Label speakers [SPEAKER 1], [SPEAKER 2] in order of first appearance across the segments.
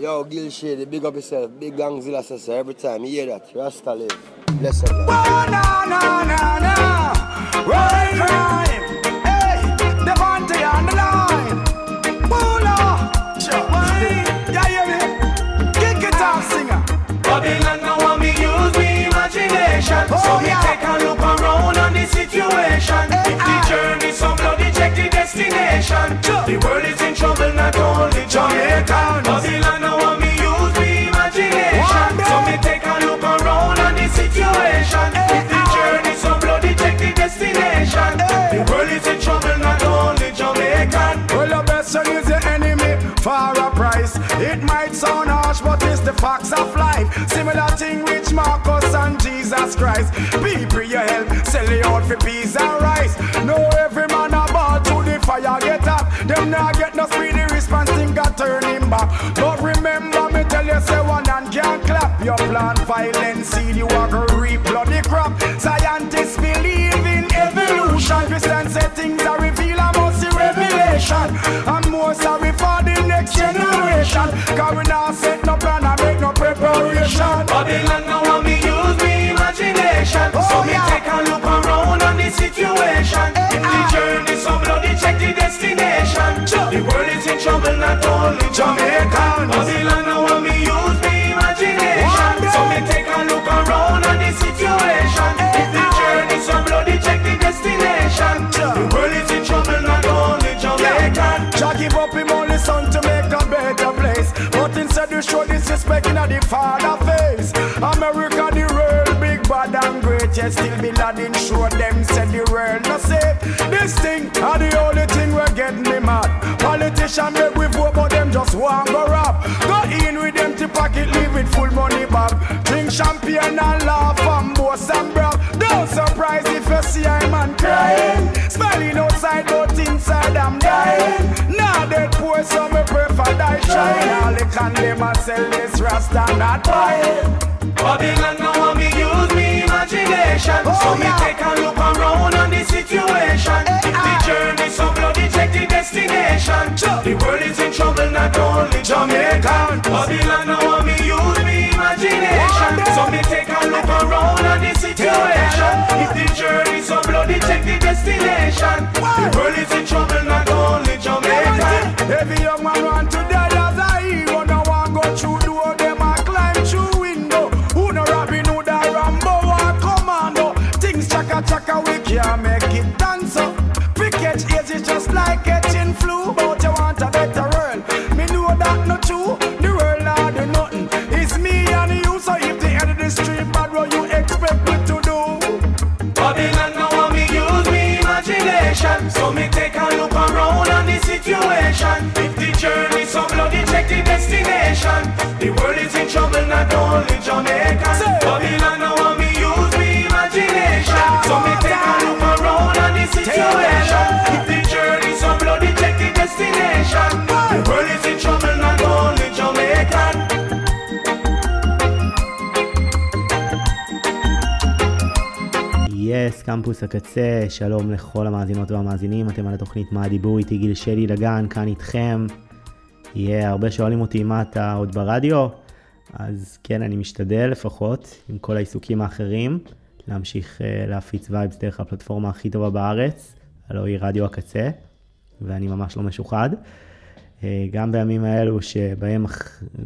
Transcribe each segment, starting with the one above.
[SPEAKER 1] Yo, Gil Shady, big up yourself. Big Gangzilla sister. Every time you hear that, Rasta live. Bless up.
[SPEAKER 2] Oh, no, no, no, no. Right crime. Hey, Devante on the line. Bula. Sure. Yeah, hear me? Kick it off, singer.
[SPEAKER 3] Babylon now want me use me imagination
[SPEAKER 2] Oh,
[SPEAKER 3] So me take a look around on the situation
[SPEAKER 2] Hey,
[SPEAKER 3] If the
[SPEAKER 2] ah.
[SPEAKER 3] journey so bloody check the destination
[SPEAKER 2] Sure.
[SPEAKER 3] The world is in trouble not only Jamaican Babylon world is in trouble not only Jamaican
[SPEAKER 2] Well, the best friend is the enemy for a price. It might sound harsh, but it's the facts of life. Similar thing with Marcus and Jesus Christ. Be People your help, sell it out for peace and rice. No, every man a ball to the fire get up. Them not get no speedy response, thing got turn him back. But remember me tell you, say one hand can't clap. Your plan violence, seed, you gonna reap bloody crop. Scientists believe in evolution. Christians say things are revealed, I must see revelation. I'm more sorry for the next generation. Cause we not set no plan and make no preparation.
[SPEAKER 3] Babylon now want me use me imagination
[SPEAKER 2] Oh,
[SPEAKER 3] So me
[SPEAKER 2] yeah.
[SPEAKER 3] take a look around on the situation
[SPEAKER 2] Eh,
[SPEAKER 3] If the
[SPEAKER 2] ah.
[SPEAKER 3] journey so bloody check the destination The world is in trouble not only Jamaicans Babylon now want me use
[SPEAKER 2] father face. America the world big bad and great. Yet still be ladding show them said the world no safe. This thing are the only thing we're getting me mad. Politician make we vote but them just want go rap. Go in with them to pocket leave with full money bag. Drink champagne and laugh and boast and brag. Don't surprise if you see a man crying. Smiling outside but inside I'm dying. Now dead poor so me die trying. All the can them sell this rasta not buying.
[SPEAKER 3] Babylon now want me use me imagination.
[SPEAKER 2] Oh,
[SPEAKER 3] So me take a look around on the situation.
[SPEAKER 2] Eh,
[SPEAKER 3] If the journey so bloody check the destination. The world is in trouble not only Jamaican. Babylon now want me use me imagination. So me take a look around on the situation. If the journey so bloody check the destination. The world is in trouble not only Jamaican.
[SPEAKER 2] Every young man want to
[SPEAKER 3] destination The world is in trouble not only Jamaica. Babylon now want me use me imagination So me take a look around on the situation If the journey so bloody check the destination The world is in trouble not only Jamaican
[SPEAKER 4] יס, קמפוס הקצה, שלום לכל המאזינות והמאזינים, אתם על התוכנית מה הדיבור איתי גיל שלי דגן, כאן איתכם. יהיה, הרבה שואלים אותי מה אתה עוד ברדיו, אז כן, אני משתדל לפחות, עם כל העיסוקים האחרים, להמשיך אה, להפיץ וייבס דרך הפלטפורמה הכי טובה בארץ, הלוא היא רדיו הקצה, ואני ממש לא משוחד. אה, גם בימים האלו שבהם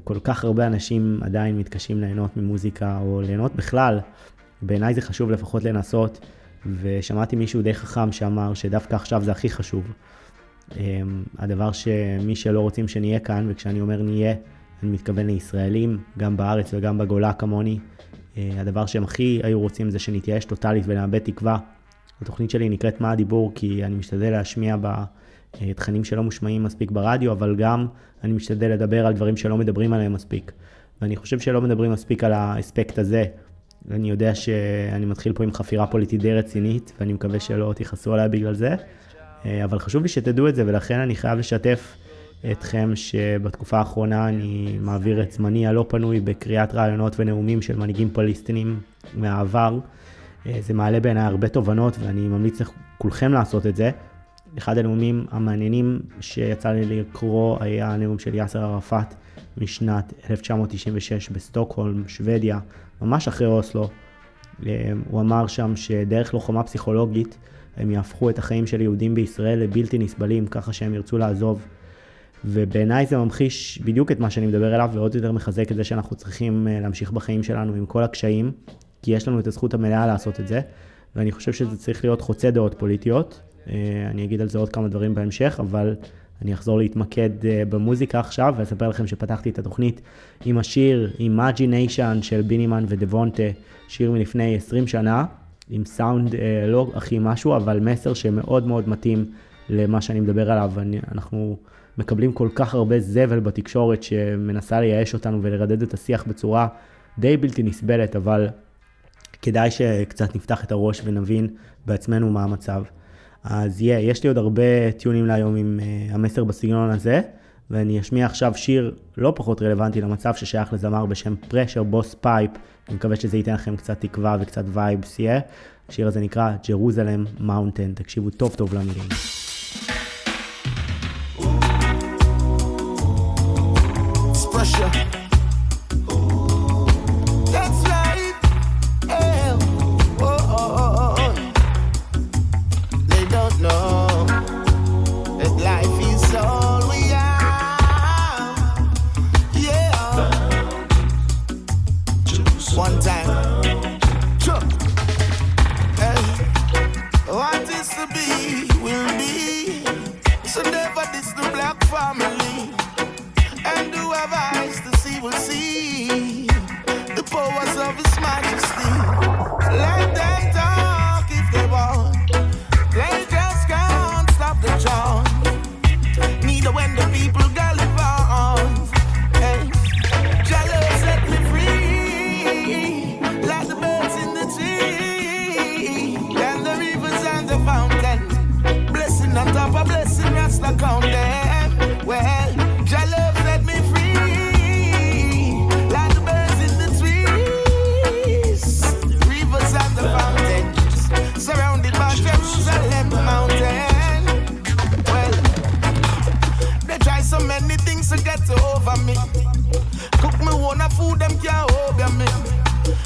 [SPEAKER 4] כל כך הרבה אנשים עדיין מתקשים ליהנות ממוזיקה או ליהנות בכלל, בעיניי זה חשוב לפחות לנסות, ושמעתי מישהו די חכם שאמר שדווקא עכשיו זה הכי חשוב. אמ, הדבר שמי שלא רוצים שנהיה כאן, וכשאני אומר נהיה, אני מתכוון לישראלים, גם בארץ וגם בגולה כמוני. אה, הדבר שהם הכי היו רוצים זה שנתייאש טוטאלית ונאבד תקווה. התוכנית שלי נקראת מה הדיבור, כי אני משתדל להשמיע בה אה, שלא מושמעים מספיק ברדיו, אבל גם אני משתדל לדבר על דברים שלא מדברים עליהם מספיק. ואני חושב שלא מדברים מספיק על האספקט הזה. אני יודע שאני מתחיל פה עם חפירה פוליטית די רצינית, ואני מקווה שלא תכעסו עליי בגלל זה. אה, אבל חשוב לי שתדעו את זה, ולכן אני חייב לשתף אתכם שבתקופה האחרונה אני מעביר את זמני הלא פנוי בקריאת רעיונות ונאומים של מנהיגים פלסטינים מהעבר. אה, זה מעלה בעיניי הרבה תובנות, ואני ממליץ לכולכם לעשות את זה.
[SPEAKER 5] אחד הנאומים המעניינים שיצא לי לקרוא היה הנאום של יאסר ערפאת משנת 1996 בסטוקהולם, שוודיה, ממש אחרי אוסלו. הוא אמר שם שדרך לוחמה פסיכולוגית הם יהפכו את החיים של יהודים בישראל לבלתי נסבלים, ככה שהם ירצו לעזוב. ובעיניי זה ממחיש בדיוק את מה שאני מדבר אליו, ועוד יותר מחזק את זה שאנחנו צריכים אה, להמשיך בחיים שלנו עם כל הקשיים, כי יש לנו את הזכות המלאה לעשות את זה, ואני חושב שזה צריך להיות חוצה דעות פוליטיות. אה, אני אגיד על זה עוד כמה דברים בהמשך, אבל אני אחזור להתמקד אה, במוזיקה עכשיו, ואספר לכם שפתחתי את התוכנית עם השיר Imagination של בינימן ודבונטה, שיר מלפני 20 שנה, עם סאונד לא הכי משהו, אבל מסר שמאוד מאוד מתאים למה שאני מדבר עליו. אני, אנחנו... מקבלים כל כך הרבה זבל בתקשורת שמנסה לייאש אותנו ולרדד את השיח בצורה די בלתי נסבלת, אבל כדאי שקצת נפתח את הראש ונבין בעצמנו מה המצב. אז yeah, יש לי עוד הרבה טיונים להיום עם uh, המסר בסגנון הזה, ואני אשמיע עכשיו שיר לא פחות רלוונטי למצב ששייך לזמר בשם Pressure Boss Pipe, אני מקווה שזה ייתן לכם קצת תקווה וקצת וייבס, yeah. השיר הזה נקרא Jerusalem Mountain, תקשיבו טוב טוב למילים. over me. Cook me one of food, them can't over me.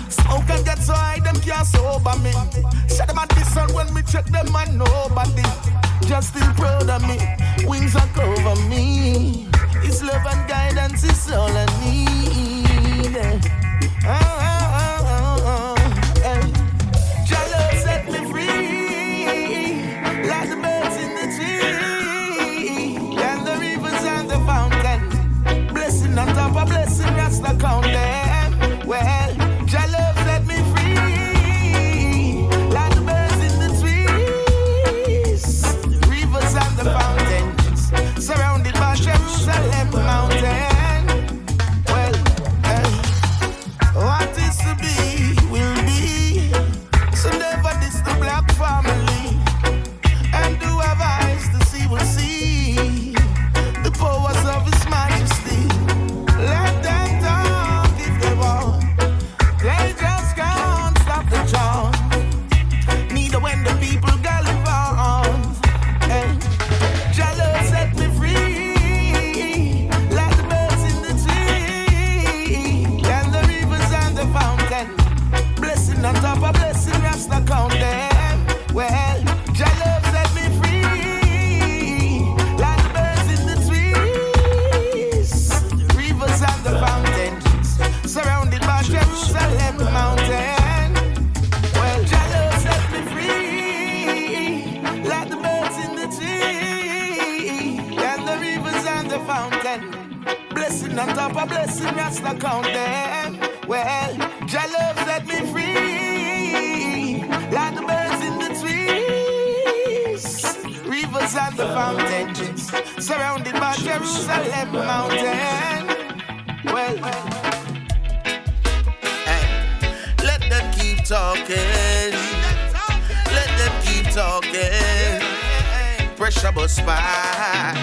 [SPEAKER 5] Smoke and get so high, them can't sober me. Shut them at listen sun when me check them, I nobody. Just still proud of me. Wings are over me. It's love and guidance, It's all I need. Ah, the fountains, surrounded by Jerusalem mountain. Well, hey,
[SPEAKER 6] let them keep talking. Let them keep talking. Pressure Buss Pipe.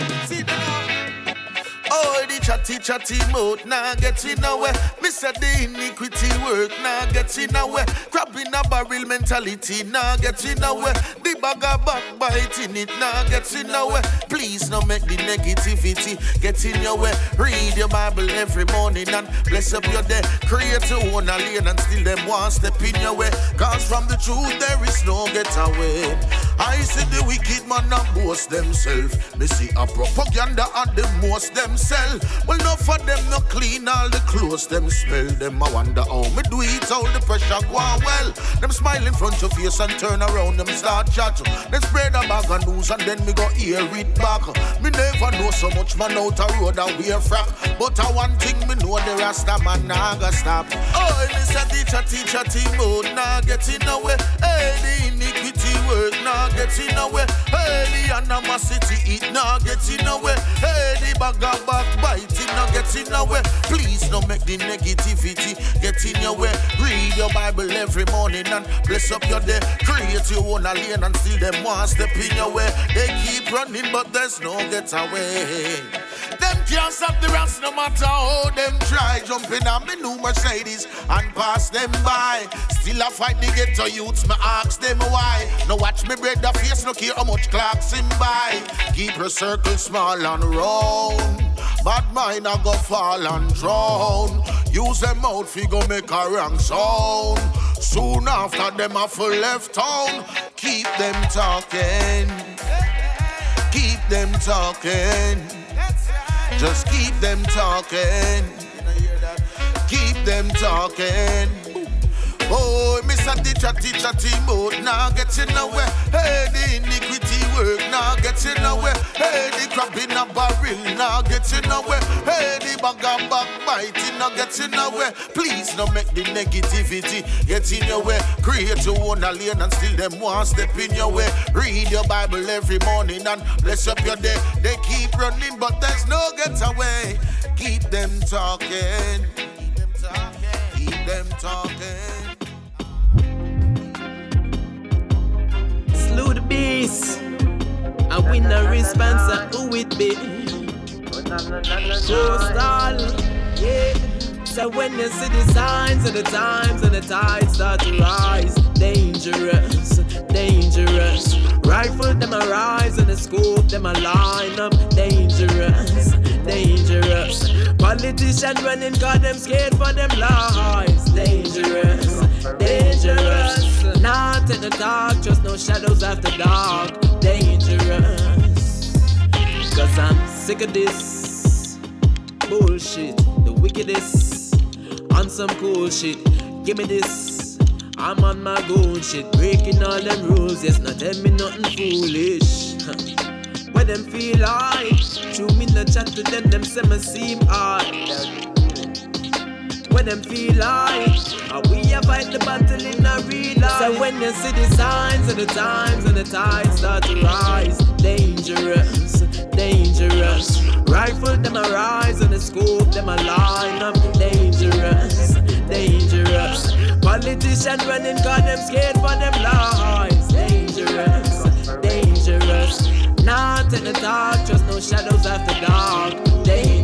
[SPEAKER 6] All oh, the chatty chatty mode now nah, getting nowhere. Me say the iniquity work now nah, get in nowhere. Crab in a barrel mentality now nah, get in nowhere. The bag of backbiting it now nah, get in nowhere. Please no make the negativity get in your way. Read your Bible every morning and bless up your day. Create your own lane and still them one step in your way. Cause from the truth there is no getaway. I see the wicked man and boast themselves. Me see a propaganda and the most themselves. Well, no for them no clean all the clothes them smell. Them I wonder how me do it, all the pressure go on well. Them smile in front of face and turn around, them start chat. Then spread a bag of news and then me go hear it back. Me never know so much man out a road and wear frack. But I one thing me know the Rasta man nah go stop. Oh, this a teacher, teacher, team mode, nah getting away. Hey, the iniquity work, nah getting away. Hey, the animosity, it nah getting away. Hey, the bag of backbiting, nah getting away. Please don't make the negativity get in your way. Read your Bible every morning and bless up your day. Create your own lane and still them one step in your way. They keep running, but there's no getaway. Them can't stop the rest no matter how them try. Jumping on me new Mercedes and pass them by. Still I fight the ghetto youths, me ask them why. No watch me bread the face, no care how much clocks him by. Keep your circle small and round. Bad mind I go fall and drown. Use them out fi go make a wrong sound. Soon after them full left town. Keep them talking. Keep them talking. Just keep them talking. Keep them talking. Oh, Miss a teacher, teacher, team mode, now getting nowhere. Hey, the iniquity work, now getting nowhere. Hey, the crab in a barrel, now get getting nowhere. Hey, the bag of backbiting, now get getting nowhere. Please don't make the negativity get in your way. Create your own lane and still them one step in your way. Read your Bible every morning and bless up your day. They keep running, but there's no getaway. Keep them talking. Keep them talking. Keep them talking.
[SPEAKER 7] The beast. I win the response, who it be? Coastal, yeah. So when you see the signs of the times and the tides start to rise, dangerous, dangerous. Rifle them arise and the scope them a line up, dangerous, dangerous. Politicians running cause them scared for them lives, dangerous, dangerous. Not in the dark, just no shadows after dark, dangerous. Cause I'm sick of this bullshit, the wickedest on some cool shit. Give me this. I'm on my goon shit, breaking all them rules. Yes, not tell me nothing foolish. When them feel like, true me no chat to them, them say me seem hard. When them feel like, we a fight the battle in a real life. So when you see the signs of the times and the tides start to rise, dangerous, dangerous. Rifle them arise and the scope them a line up, dangerous, dangerous. Politicians running cause them scared for them lives, dangerous, dangerous. Not in the dark, just no shadows after dark, dangerous.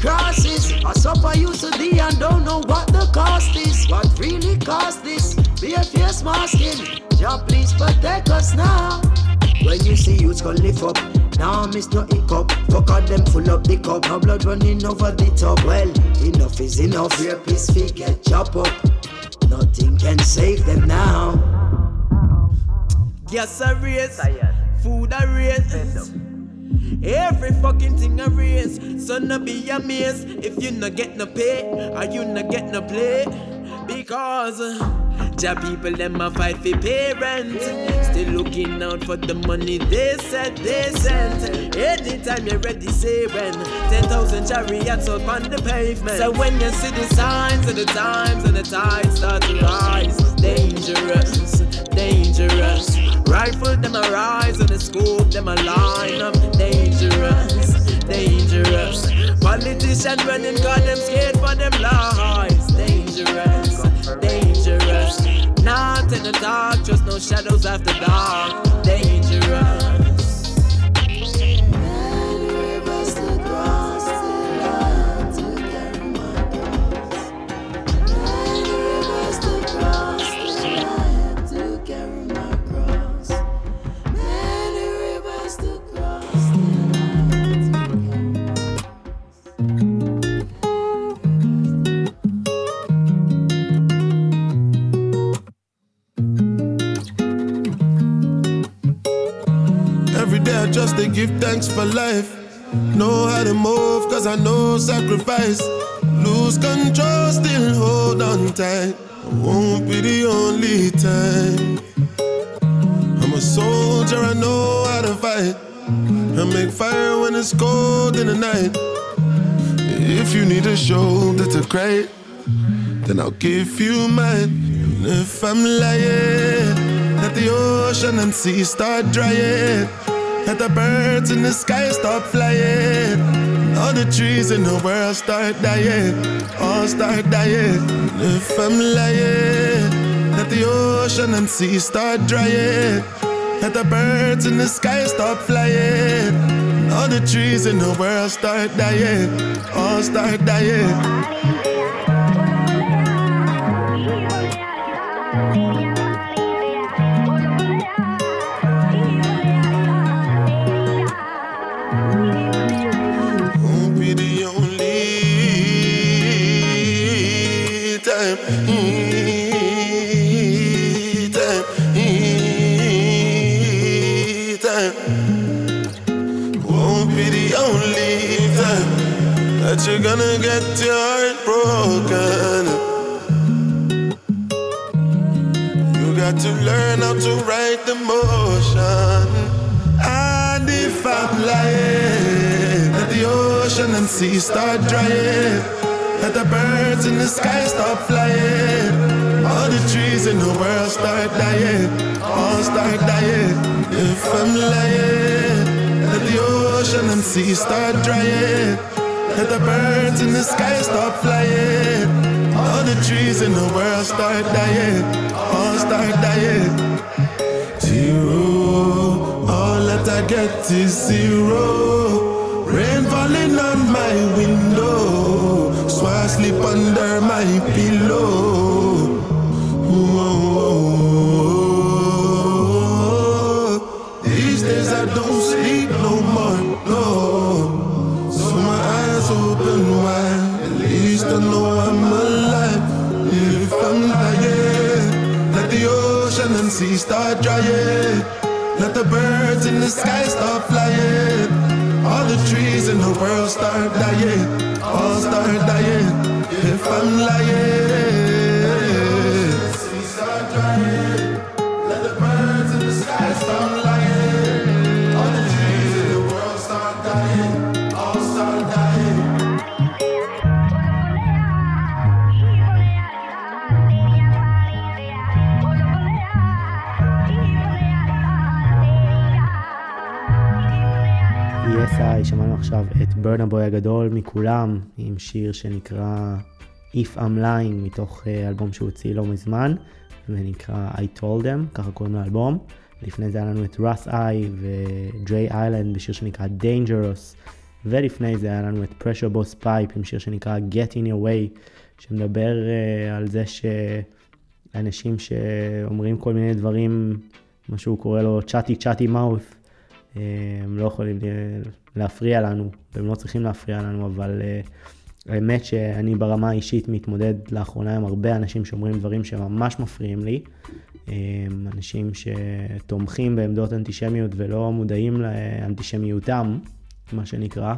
[SPEAKER 8] Crosses. I suffer used to the and don't know what the cost is. What really cost this? Be a face masking. Jah please protect us now. When you see youths go lift up, now miss no hiccup. Fuck all them full up the cup, no blood running over the top. Well, enough is enough. Rapists feet get chop up. Nothing can save them now.
[SPEAKER 7] Yes, I raise. Food I raise. Every fucking thing I raise, so no be amazed if you not get no pay or you not get no play. Because uh, people them a fight for parents. Still looking out for the money they said they sent. Anytime you're ready, say when. Ten thousand chariots up on the pavement. So when you see the signs of the times and the tides start to rise, dangerous, dangerous. Rifle them a rise and the scope them a line up, dangerous, dangerous. Politicians running, got them scared for them lives, dangerous, dangerous. Not in the dark, just no shadows after dark, dangerous.
[SPEAKER 9] Sacrifice. Lose control, still hold on tight. Won't be the only time. I'm a soldier, I know how to fight. I make fire when it's cold in the night. If you need a shoulder to cry, then I'll give you mine. And if I'm lying, let the ocean and sea start drying. Let the birds in the sky stop flying. All the trees in the world start dying. All start dying. And if I'm lying, let the ocean and sea start drying. Let the birds in the sky stop flying. All the trees in the world start dying. All start dying. Time. Won't be the only time that you're gonna get your heart broken. You got to learn how to write the motion. And if I'm lying, let the ocean and sea start drying. Let the birds in the sky stop flying. All the trees in the world start dying. All start dying. If I'm lying, let the ocean and sea start drying. Let the birds in the sky stop flying. All the trees in the world start dying. All start dying. Zero, all that I get is zero. Rain falling on my window, so I sleep under my pillow. Sea start drying. Let the birds in the sky start flying. All the trees in the world start dying. All start dying. If I'm lying,
[SPEAKER 4] עכשיו את ברנבוי הגדול מכולם, עם שיר שנקרא If I'm Lying, מתוך אה, אלבום שהוא הוציא לא מזמן, ונקרא I Told Them, ככה קוראים לאלבום. לפני זה היה לנו את ראס איי ודריי איילנד בשיר שנקרא Dangerous, ולפני זה היה לנו את Pressure Boss Pipe עם שיר שנקרא Get In Your Way, שמדבר uh, על זה שאנשים שאומרים כל מיני דברים, מה שהוא קורא לו צ'אטי צ'אטי מאוף, הם לא יכולים להפריע לנו, והם לא צריכים להפריע לנו, אבל אה, האמת שאני ברמה האישית מתמודד לאחרונה עם הרבה אנשים שאומרים דברים שממש מפריעים לי. אה, אנשים שתומכים בעמדות אנטישמיות ולא מודעים לאנטישמיותם, מה שנקרא.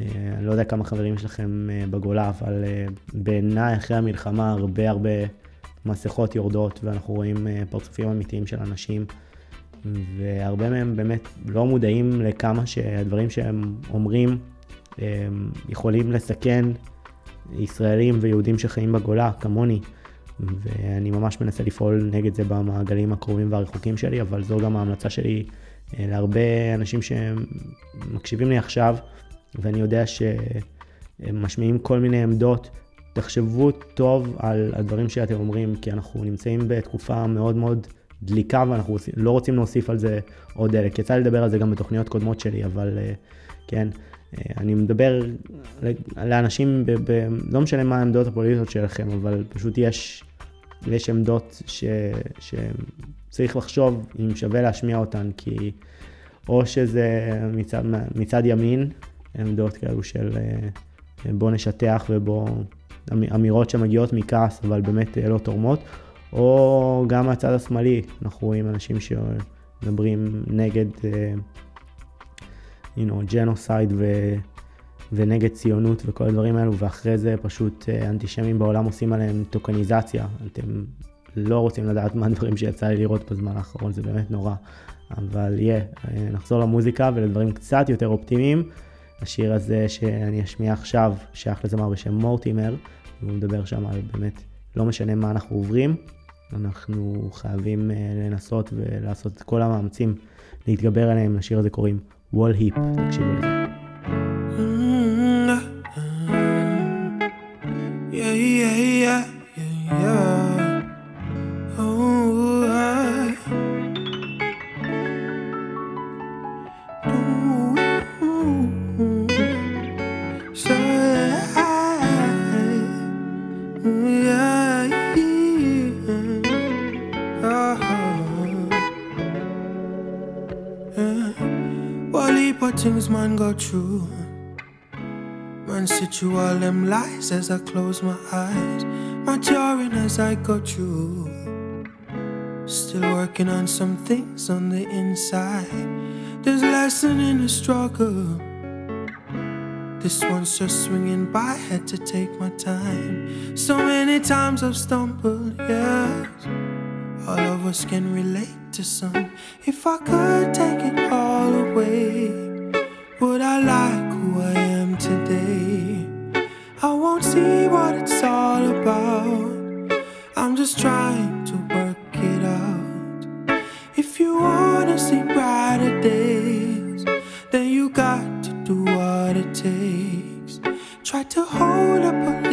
[SPEAKER 4] אה, אני לא יודע כמה חברים יש לכם בגולה, אבל בעיניי אחרי המלחמה הרבה הרבה המסכות יורדות ואנחנו רואים פרצופים אמיתיים של אנשים, והרבה מהם באמת לא מודעים לכמה שהדברים שהם אומרים יכולים לסכן ישראלים ויהודים שחיים בגולה, כמוני. ואני ממש מנסה לפעול נגד זה במעגלים הקרובים והרחוקים שלי, אבל זו גם ההמלצה שלי אה, להרבה אנשים שמקשיבים לי עכשיו, ואני יודע שהם משמיעים כל מיני עמדות. תחשבו טוב על הדברים שאתם אומרים, כי אנחנו נמצאים בתקופה מאוד מאוד דליקה ואנחנו לא רוצים להוסיף על זה עוד דלק. יצא לי לדבר על זה גם בתוכניות קודמות שלי, אבל אה, כן, אה, אני מדבר לאנשים, ב, ב, לא משנה מה העמדות הפוליטיות שלכם, אבל פשוט יש, יש עמדות ש, שצריך לחשוב אם שווה להשמיע אותן, כי או שזה מצד, מצד ימין, עמדות כאלו של אה, בוא נשטח ובוא, אמירות שמגיעות מכעס אבל באמת לא תורמות, או גם מהצד השמאלי, אנחנו רואים אנשים שמדברים נגד you know, ג'נוסייד ו... ונגד ציונות וכל הדברים האלו, ואחרי זה פשוט אה, אנטישמים בעולם עושים עליהם טוקניזציה. אתם לא רוצים לדעת מה הדברים שיצא לי לראות בזמן האחרון, זה באמת נורא. אבל יהיה, yeah, נחזור למוזיקה ולדברים קצת יותר אופטימיים. השיר הזה שאני אשמיע עכשיו שייך לזמר בשם מורטימר, והוא מדבר שם על באמת, לא משנה מה אנחנו עוברים, אנחנו חייבים אה, לנסות ולעשות את כל המאמצים להתגבר עליהם, לשיר הזה קוראים וול היפ, תקשיבו לזה.
[SPEAKER 10] As I close my eyes. my Maturing as I go through. Still working on some things on the inside. There's lesson in the struggle. This one's just swinging by, had to take my time. So many times I've stumbled, yes. All of us can relate to some. If I could take it all away. Would I like I won't see what it's all about. I'm just trying to work it out. If you wanna see brighter days, then you got to do what it takes. Try to hold up a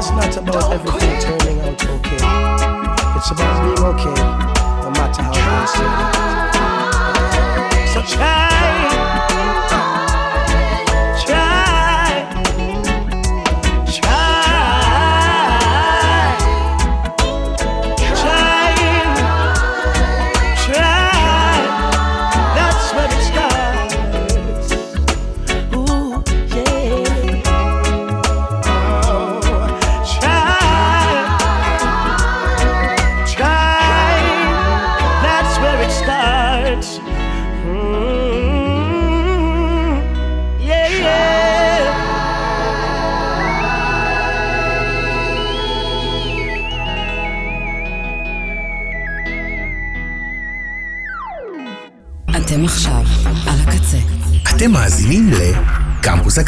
[SPEAKER 10] it's
[SPEAKER 11] not about everything turning out okay. It's about being okay, no matter how
[SPEAKER 12] bad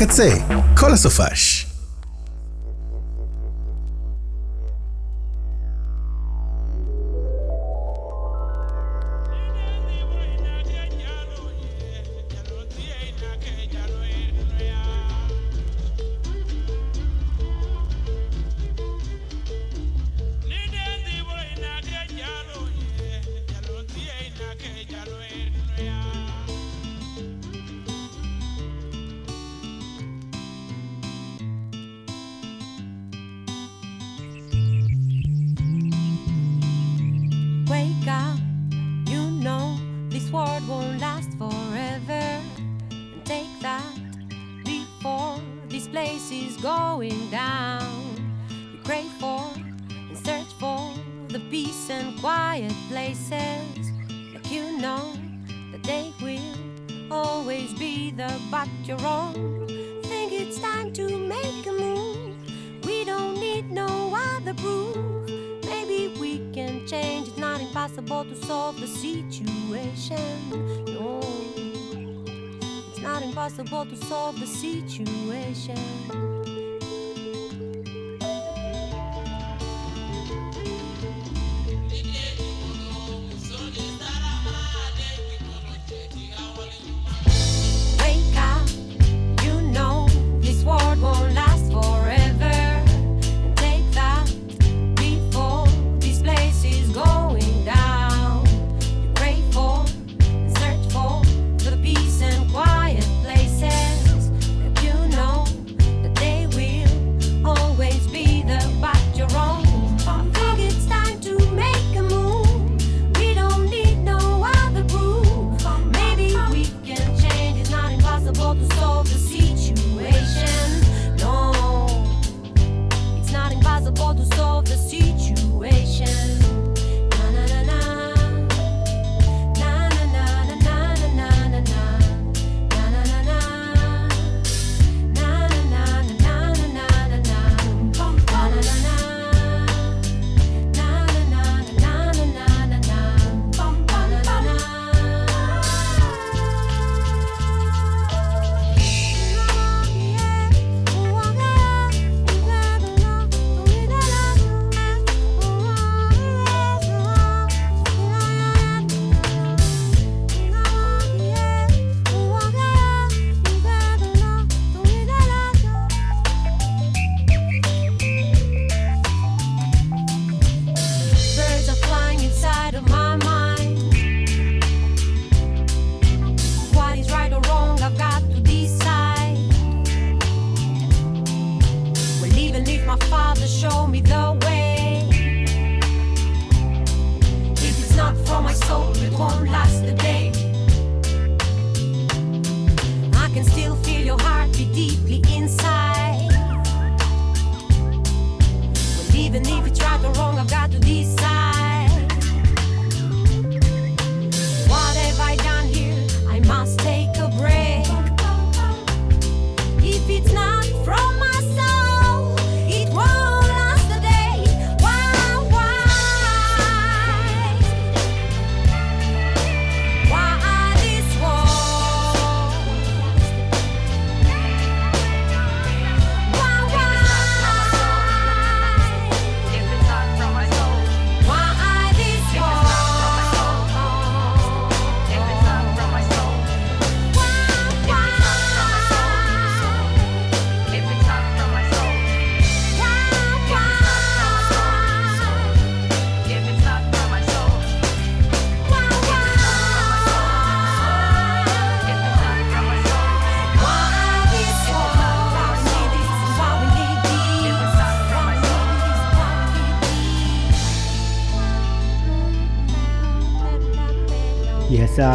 [SPEAKER 12] הקצה,
[SPEAKER 13] כל הסופש. Be but you're wrong. Think it's time to make a move. We don't need no other proof. Maybe we can change. It's not impossible to solve the situation. No, it's not impossible to solve the situation.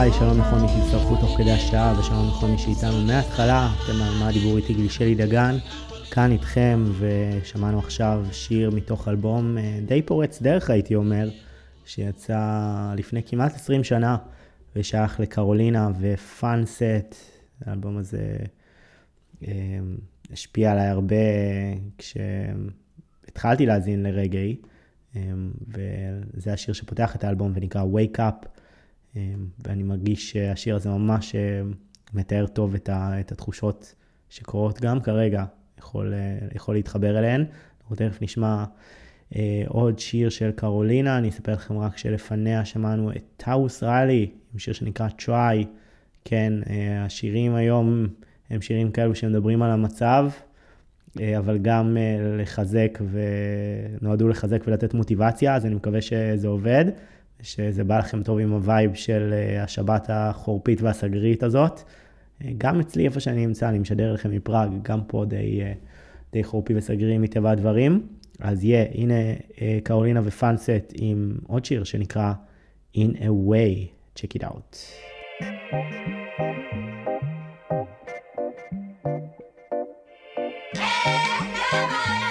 [SPEAKER 4] איי, שלום לכל מי שהצטרפו תוך כדי השעה, ושלום לכל מי שאיתנו מההתחלה. אתם על מה דיבור איתי גיל שלי דגן, כאן איתכם, ושמענו עכשיו שיר מתוך אלבום אה, די פורץ דרך הייתי אומר, שיצא לפני כמעט 20 שנה, ושייך לקרולינה ופאנסט, האלבום הזה אה, השפיע עליי הרבה כשהתחלתי להאזין לרגעי, אה, וזה השיר שפותח את האלבום ונקרא Wake Up. ואני מרגיש שהשיר הזה ממש אה, מתאר טוב את, ה, את התחושות שקורות גם כרגע, יכול, אה, יכול להתחבר אליהן. אנחנו תכף נשמע אה, עוד שיר של קרולינה, אני אספר לכם רק שלפניה שמענו את טאוס רילי, עם שיר שנקרא Try. כן, השירים היום הם שירים כאלו שמדברים על המצב, אבל גם לחזק ונועדו לחזק ולתת מוטיבציה, אז אני מקווה שזה עובד. שזה בא לכם טוב עם הווייב של אה, השבת החורפית והסגרית הזאת. אה, גם אצלי, איפה שאני נמצא, אני משדר לכם מפראג, גם פה די, אה, די חורפי וסגרי מטבע הדברים. אז יהיה, yeah, הנה קרולינה ופאנסט עם עוד שיר שנקרא In a Way, check it out.
[SPEAKER 14] Life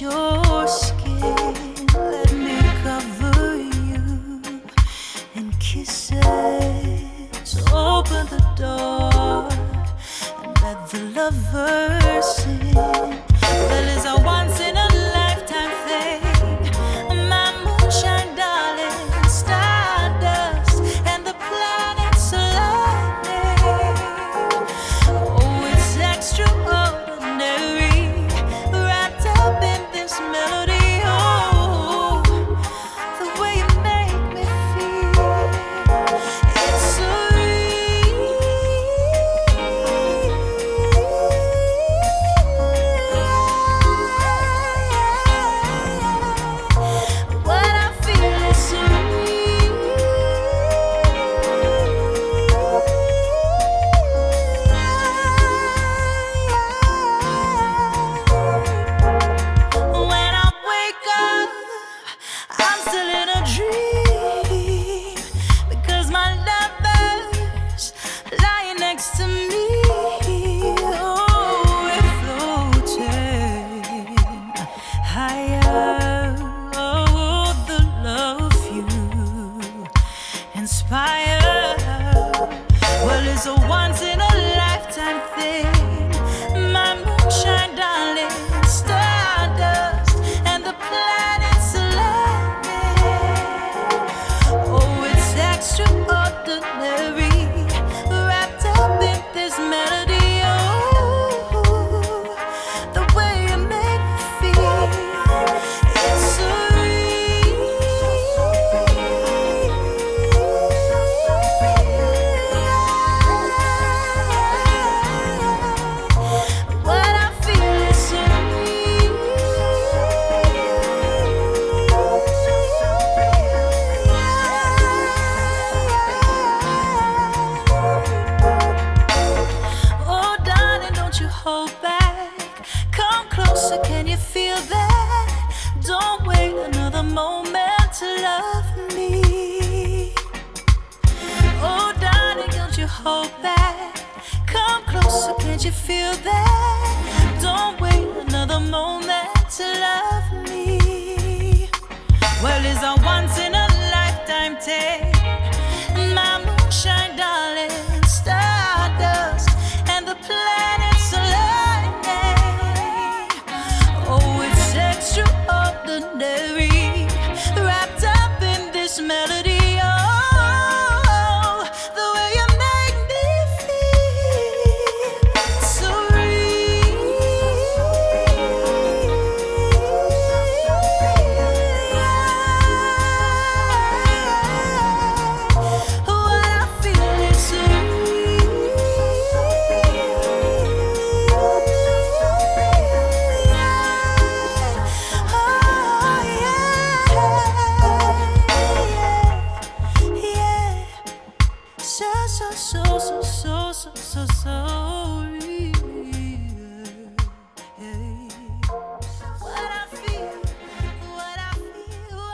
[SPEAKER 14] your skin. Let me cover you in kisses. Open the door and let the lovers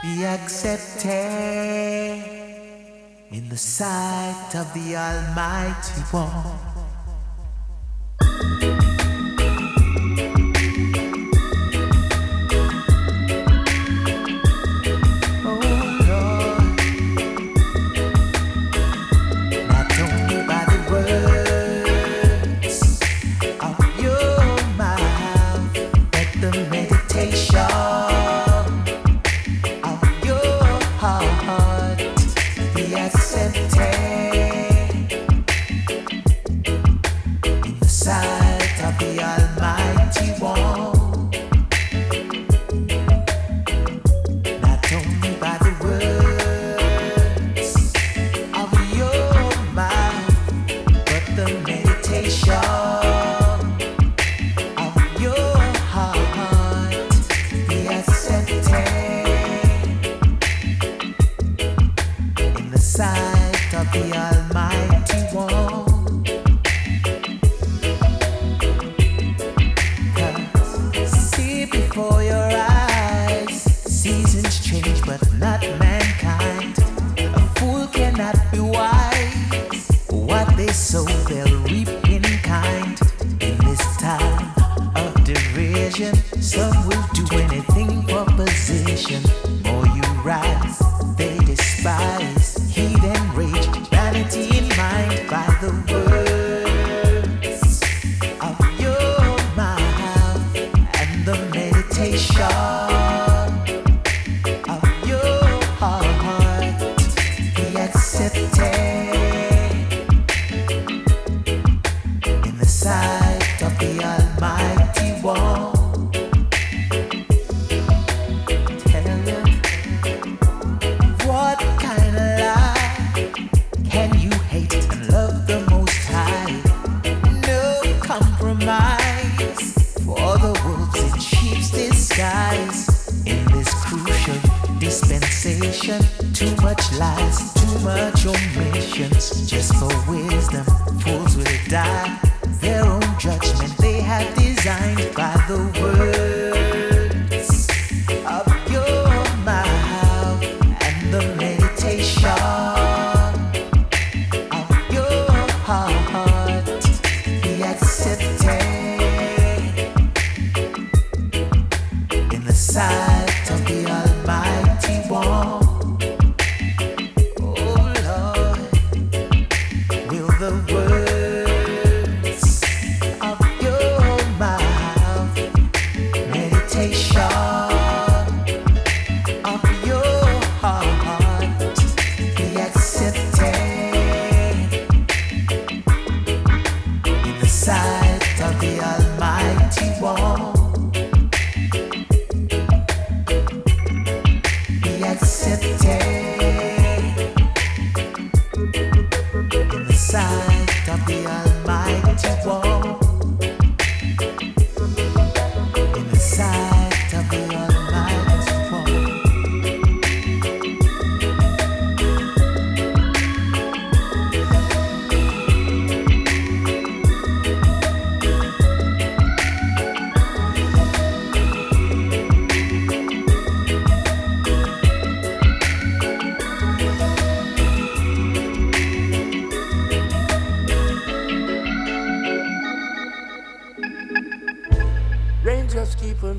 [SPEAKER 15] be accepted in the sight of the Almighty One.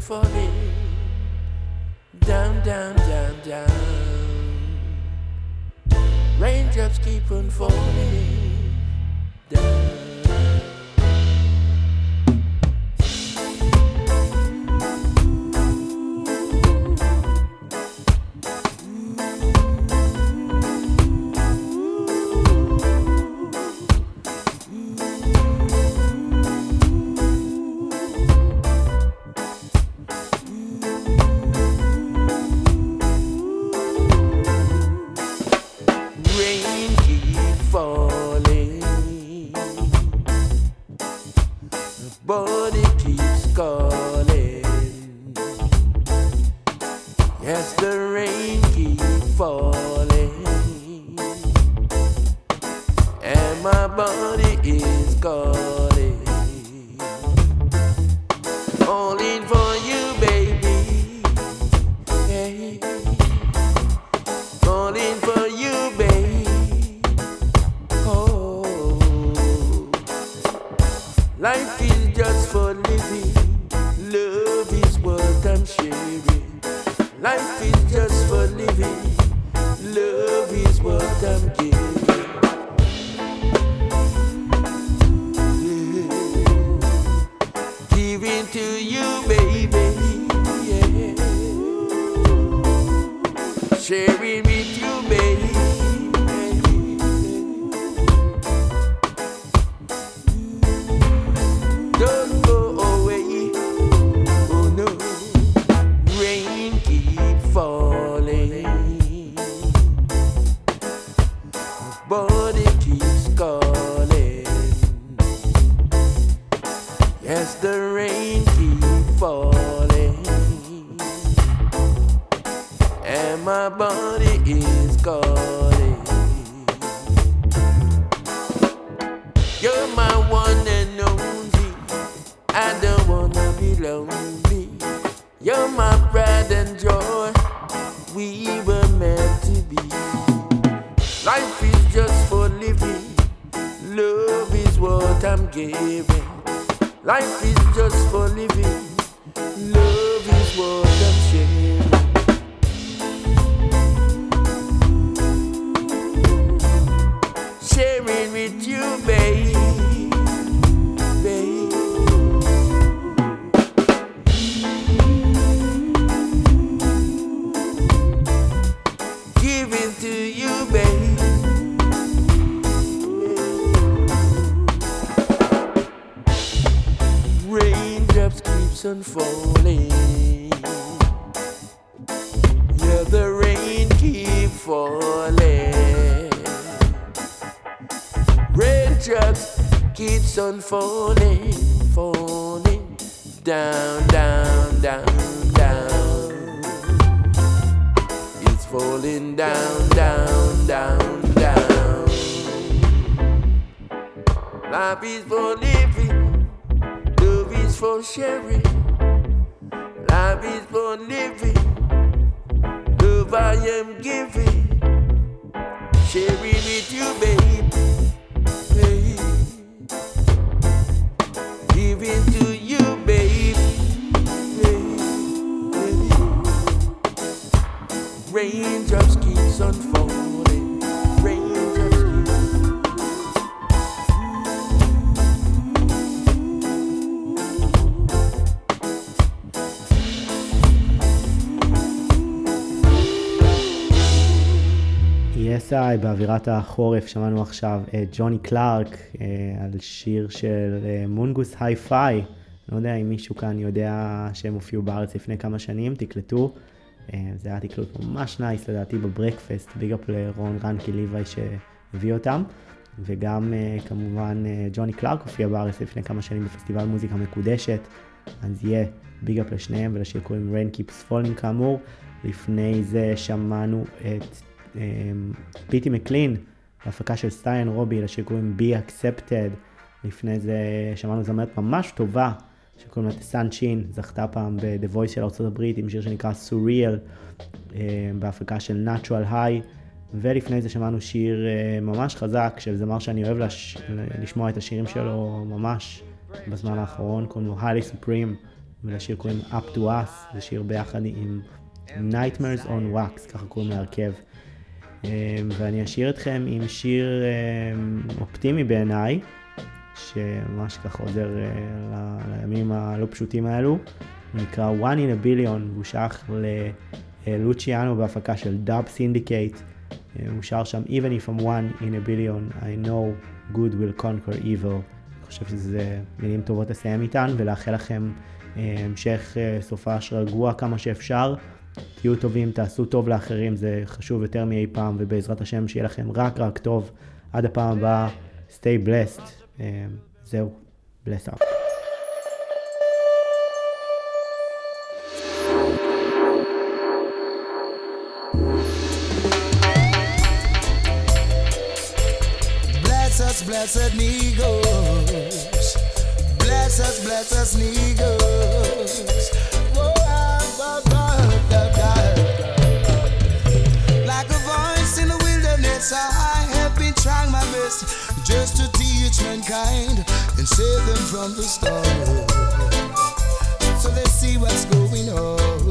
[SPEAKER 16] symphony. Down, down, down, down. Raindrops keep on falling. Am giving. Sharing
[SPEAKER 4] ESI באווירת החורף שמענו עכשיו את ג'וני קלארק אה, על שיר של אה, מונגוס היי פיי. לא יודע אם מישהו כאן יודע שהם הופיעו בארץ לפני כמה שנים, תקלטו. אה, זה היה תקלוט ממש נייס לדעתי בברקפסט, ביג אפ לרון רנקי ליוואי שהביא אותם. וגם אה, כמובן אה, ג'וני קלארק הופיע בארץ לפני כמה שנים בפסטיבל מוזיקה מקודשת. אז יהיה ביג אפ לשניהם ולשיר קוראים Rain Keeps Falling כאמור. לפני זה שמענו את פיטי מקלין, בהפקה של סטיין רובי, לשיר קוראים Be Accepted. לפני זה שמענו זמרת ממש טובה, שקוראים לה סאן צ'ין, זכתה פעם ב-The Voice של ארה"ב עם שיר שנקרא Surreal, אמ, בהפקה של Natural High. ולפני זה שמענו שיר אה, ממש חזק של זמר שאני אוהב לש... לשמוע את השירים שלו ממש בזמן האחרון, קוראים לו היילי סופרים, ולשיר קוראים Up to Us, זה שיר ביחד עם Nightmares on Wax, ככה קוראים להרכב. אמ, ואני אשאיר אתכם עם שיר אמ, אופטימי בעיניי, שממש ככה עוזר אה, לימים הלא פשוטים האלו. הוא נקרא One in a Billion, והוא שייך ללוציאנו בהפקה של דאב סינדיקייט. הוא שר שם Even if I'm one in a billion, I know good will conquer evil. אני חושב שזה מילים טובות לסיים איתן, ולאחל לכם אה, המשך אה, סופש רגוע כמה שאפשר. תהיו טובים, תעשו טוב לאחרים, זה חשוב יותר מאי פעם, ובעזרת השם שיהיה לכם רק רק טוב. עד הפעם הבאה, stay blessed. אה, זהו, bless up.
[SPEAKER 17] Blessed Negroes. Bless us, bless us Negroes. Best just to teach mankind and save them from the storm. So let's see what's going on.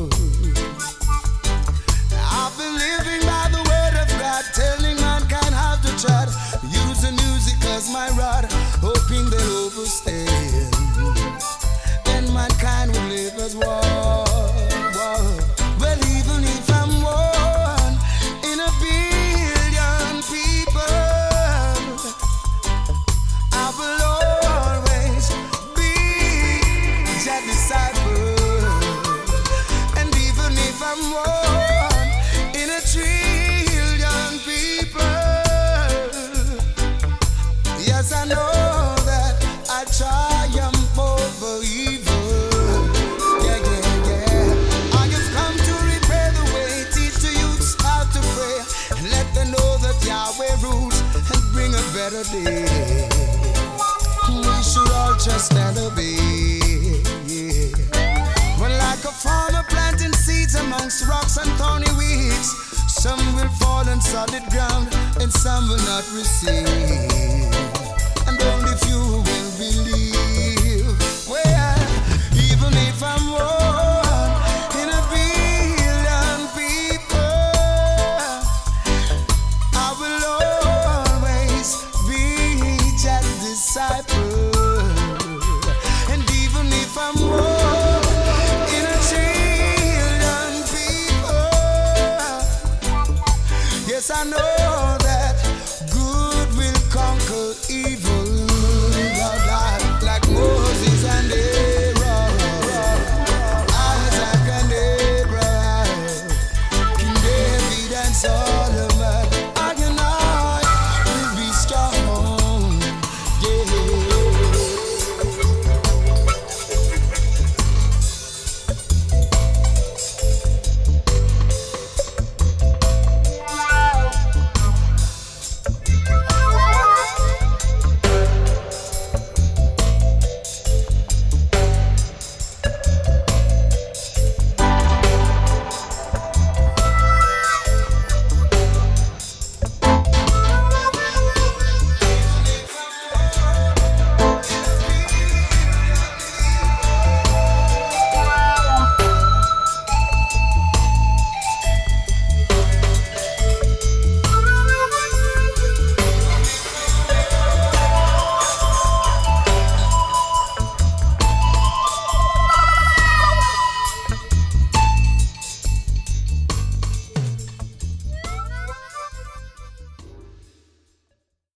[SPEAKER 17] Solid ground and some will not receive.